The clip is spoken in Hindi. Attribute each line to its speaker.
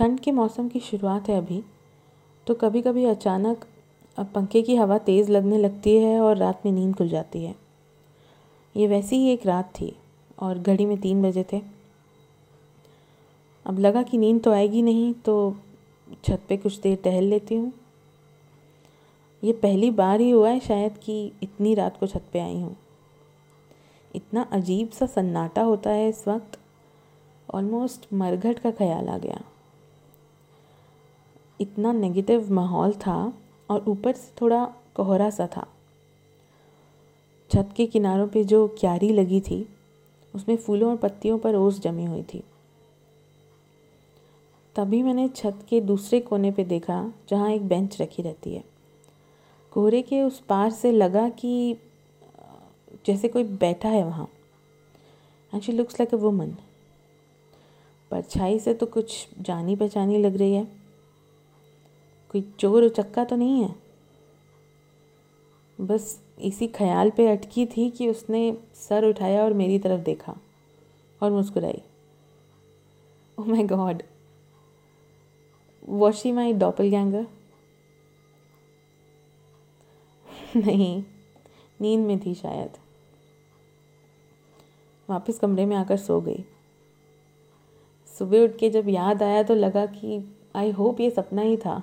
Speaker 1: ठंड के मौसम की शुरुआत है अभी तो कभी कभी अचानक पंखे की हवा तेज़ लगने लगती है और रात में नींद खुल जाती है। ये वैसी ही एक रात थी और घड़ी में तीन बजे थे। अब लगा कि नींद तो आएगी नहीं तो छत पे कुछ देर टहल लेती हूँ। ये पहली बार ही हुआ है शायद कि इतनी रात को छत पे आई हूँ। इतना अजीब सा सन्नाटा होता है इस वक्त ऑलमोस्ट मरघट का ख्याल आ गया। इतना नेगेटिव माहौल था और ऊपर से थोड़ा कोहरा सा था। छत के किनारों पे जो क्यारी लगी थी, उसमें फूलों और पत्तियों पर ओस जमी हुई थी। तभी मैंने छत के दूसरे कोने पे देखा, जहाँ एक बेंच रखी रहती है। कोहरे के उस पार से लगा कि, जैसे कोई बैठा है वहाँ। And she looks like a woman परछाई से तो कुछ जानी पहचानी लग रही है। कोई चोर उचक्का तो नहीं है? बस इसी ख्याल पे अटकी थी कि उसने सर उठाया और मेरी तरफ़ देखा और मुस्कुराई। ओ my God was he my doppelganger नहीं, नींद में थी शायद। वापस कमरे में आकर सो गई। सुबह उठ के जब याद आया तो लगा कि आई होप ये सपना ही था।